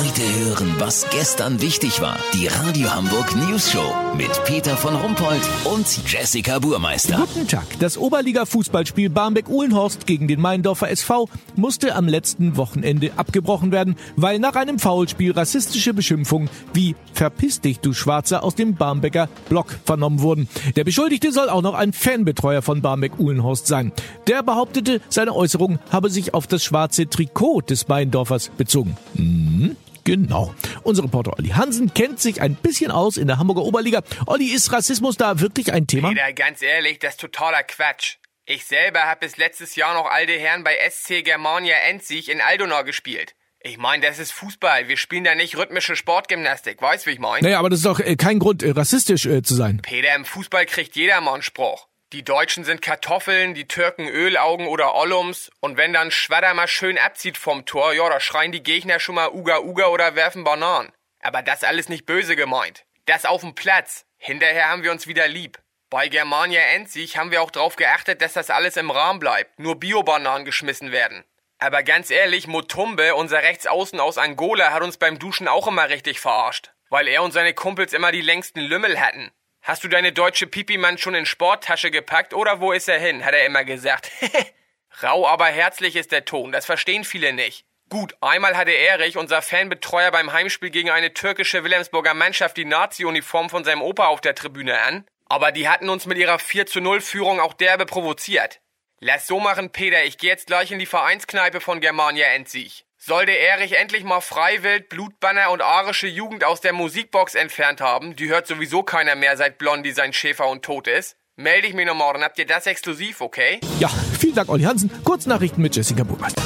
Heute hören, was gestern wichtig war. Die Radio Hamburg News Show mit Peter von Rumpold und Jessica Burmeister. Guten Tag. Das Oberliga-Fußballspiel Barmbek-Uhlenhorst gegen den Meindorfer SV musste am letzten Wochenende abgebrochen werden, weil nach einem Foulspiel rassistische Beschimpfungen wie Verpiss dich, du Schwarzer aus dem Barmbecker Block vernommen wurden. Der Beschuldigte soll auch noch ein Fanbetreuer von Barmbek-Uhlenhorst sein. Der behauptete, seine Äußerung habe sich auf das schwarze Trikot des Meindorfers bezogen. Mhm. Genau. Unser Reporter Olli Hansen kennt sich ein bisschen aus in der Hamburger Oberliga. Olli, ist Rassismus da wirklich ein Thema? Peter, ganz ehrlich, das ist totaler Quatsch. Ich selber habe bis letztes Jahr noch alte Herren bei SC Germania Enzig in Aldonau gespielt. Ich meine, das ist Fußball. Wir spielen da nicht rhythmische Sportgymnastik. Weißt wie ich meine? Naja, aber das ist doch äh, kein Grund, äh, rassistisch äh, zu sein. Peter, im Fußball kriegt jeder mal einen Spruch. Die Deutschen sind Kartoffeln, die Türken Ölaugen oder Ollums. Und wenn dann Schwadder mal schön abzieht vom Tor, ja, da schreien die Gegner schon mal Uga Uga oder werfen Bananen. Aber das alles nicht böse gemeint. Das auf dem Platz. Hinterher haben wir uns wieder lieb. Bei Germania Enzig haben wir auch drauf geachtet, dass das alles im Rahmen bleibt. Nur Biobananen geschmissen werden. Aber ganz ehrlich, Mutumbe, unser Rechtsaußen aus Angola, hat uns beim Duschen auch immer richtig verarscht. Weil er und seine Kumpels immer die längsten Lümmel hatten. Hast du deine deutsche Pipimann schon in Sporttasche gepackt oder wo ist er hin? hat er immer gesagt. Rau, aber herzlich ist der Ton, das verstehen viele nicht. Gut, einmal hatte Erich, unser Fanbetreuer beim Heimspiel gegen eine türkische Wilhelmsburger Mannschaft, die Nazi-Uniform von seinem Opa auf der Tribüne an. Aber die hatten uns mit ihrer 4 zu 0 Führung auch derbe provoziert. Lass so machen, Peter, ich gehe jetzt gleich in die Vereinskneipe von Germania Enzig. Sollte Erich endlich mal Freiwild, Blutbanner und arische Jugend aus der Musikbox entfernt haben, die hört sowieso keiner mehr, seit Blondie sein Schäfer und tot ist, melde ich mich noch morgen. Habt ihr das exklusiv, okay? Ja, vielen Dank, Olli Hansen. Kurznachrichten mit Jessica Burmeister.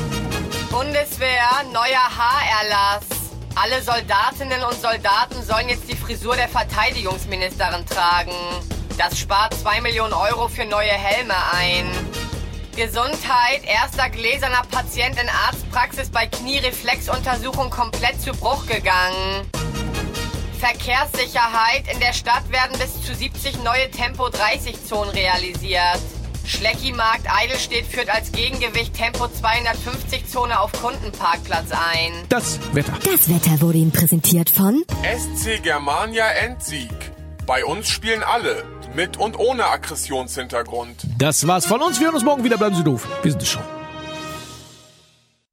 Bundeswehr, neuer Haarerlass. Alle Soldatinnen und Soldaten sollen jetzt die Frisur der Verteidigungsministerin tragen. Das spart 2 Millionen Euro für neue Helme ein. Gesundheit. Erster gläserner Patient in Arztpraxis bei Kniereflexuntersuchung komplett zu Bruch gegangen. Verkehrssicherheit. In der Stadt werden bis zu 70 neue Tempo-30-Zonen realisiert. Schleckimarkt Eidelstedt führt als Gegengewicht Tempo 250-Zone auf Kundenparkplatz ein. Das Wetter. Das Wetter wurde Ihnen präsentiert von SC Germania Endsieg. Bei uns spielen alle. Mit und ohne Aggressionshintergrund. Das war's von uns. Wir hören uns morgen wieder. Bleiben Sie doof. Wir sind schon.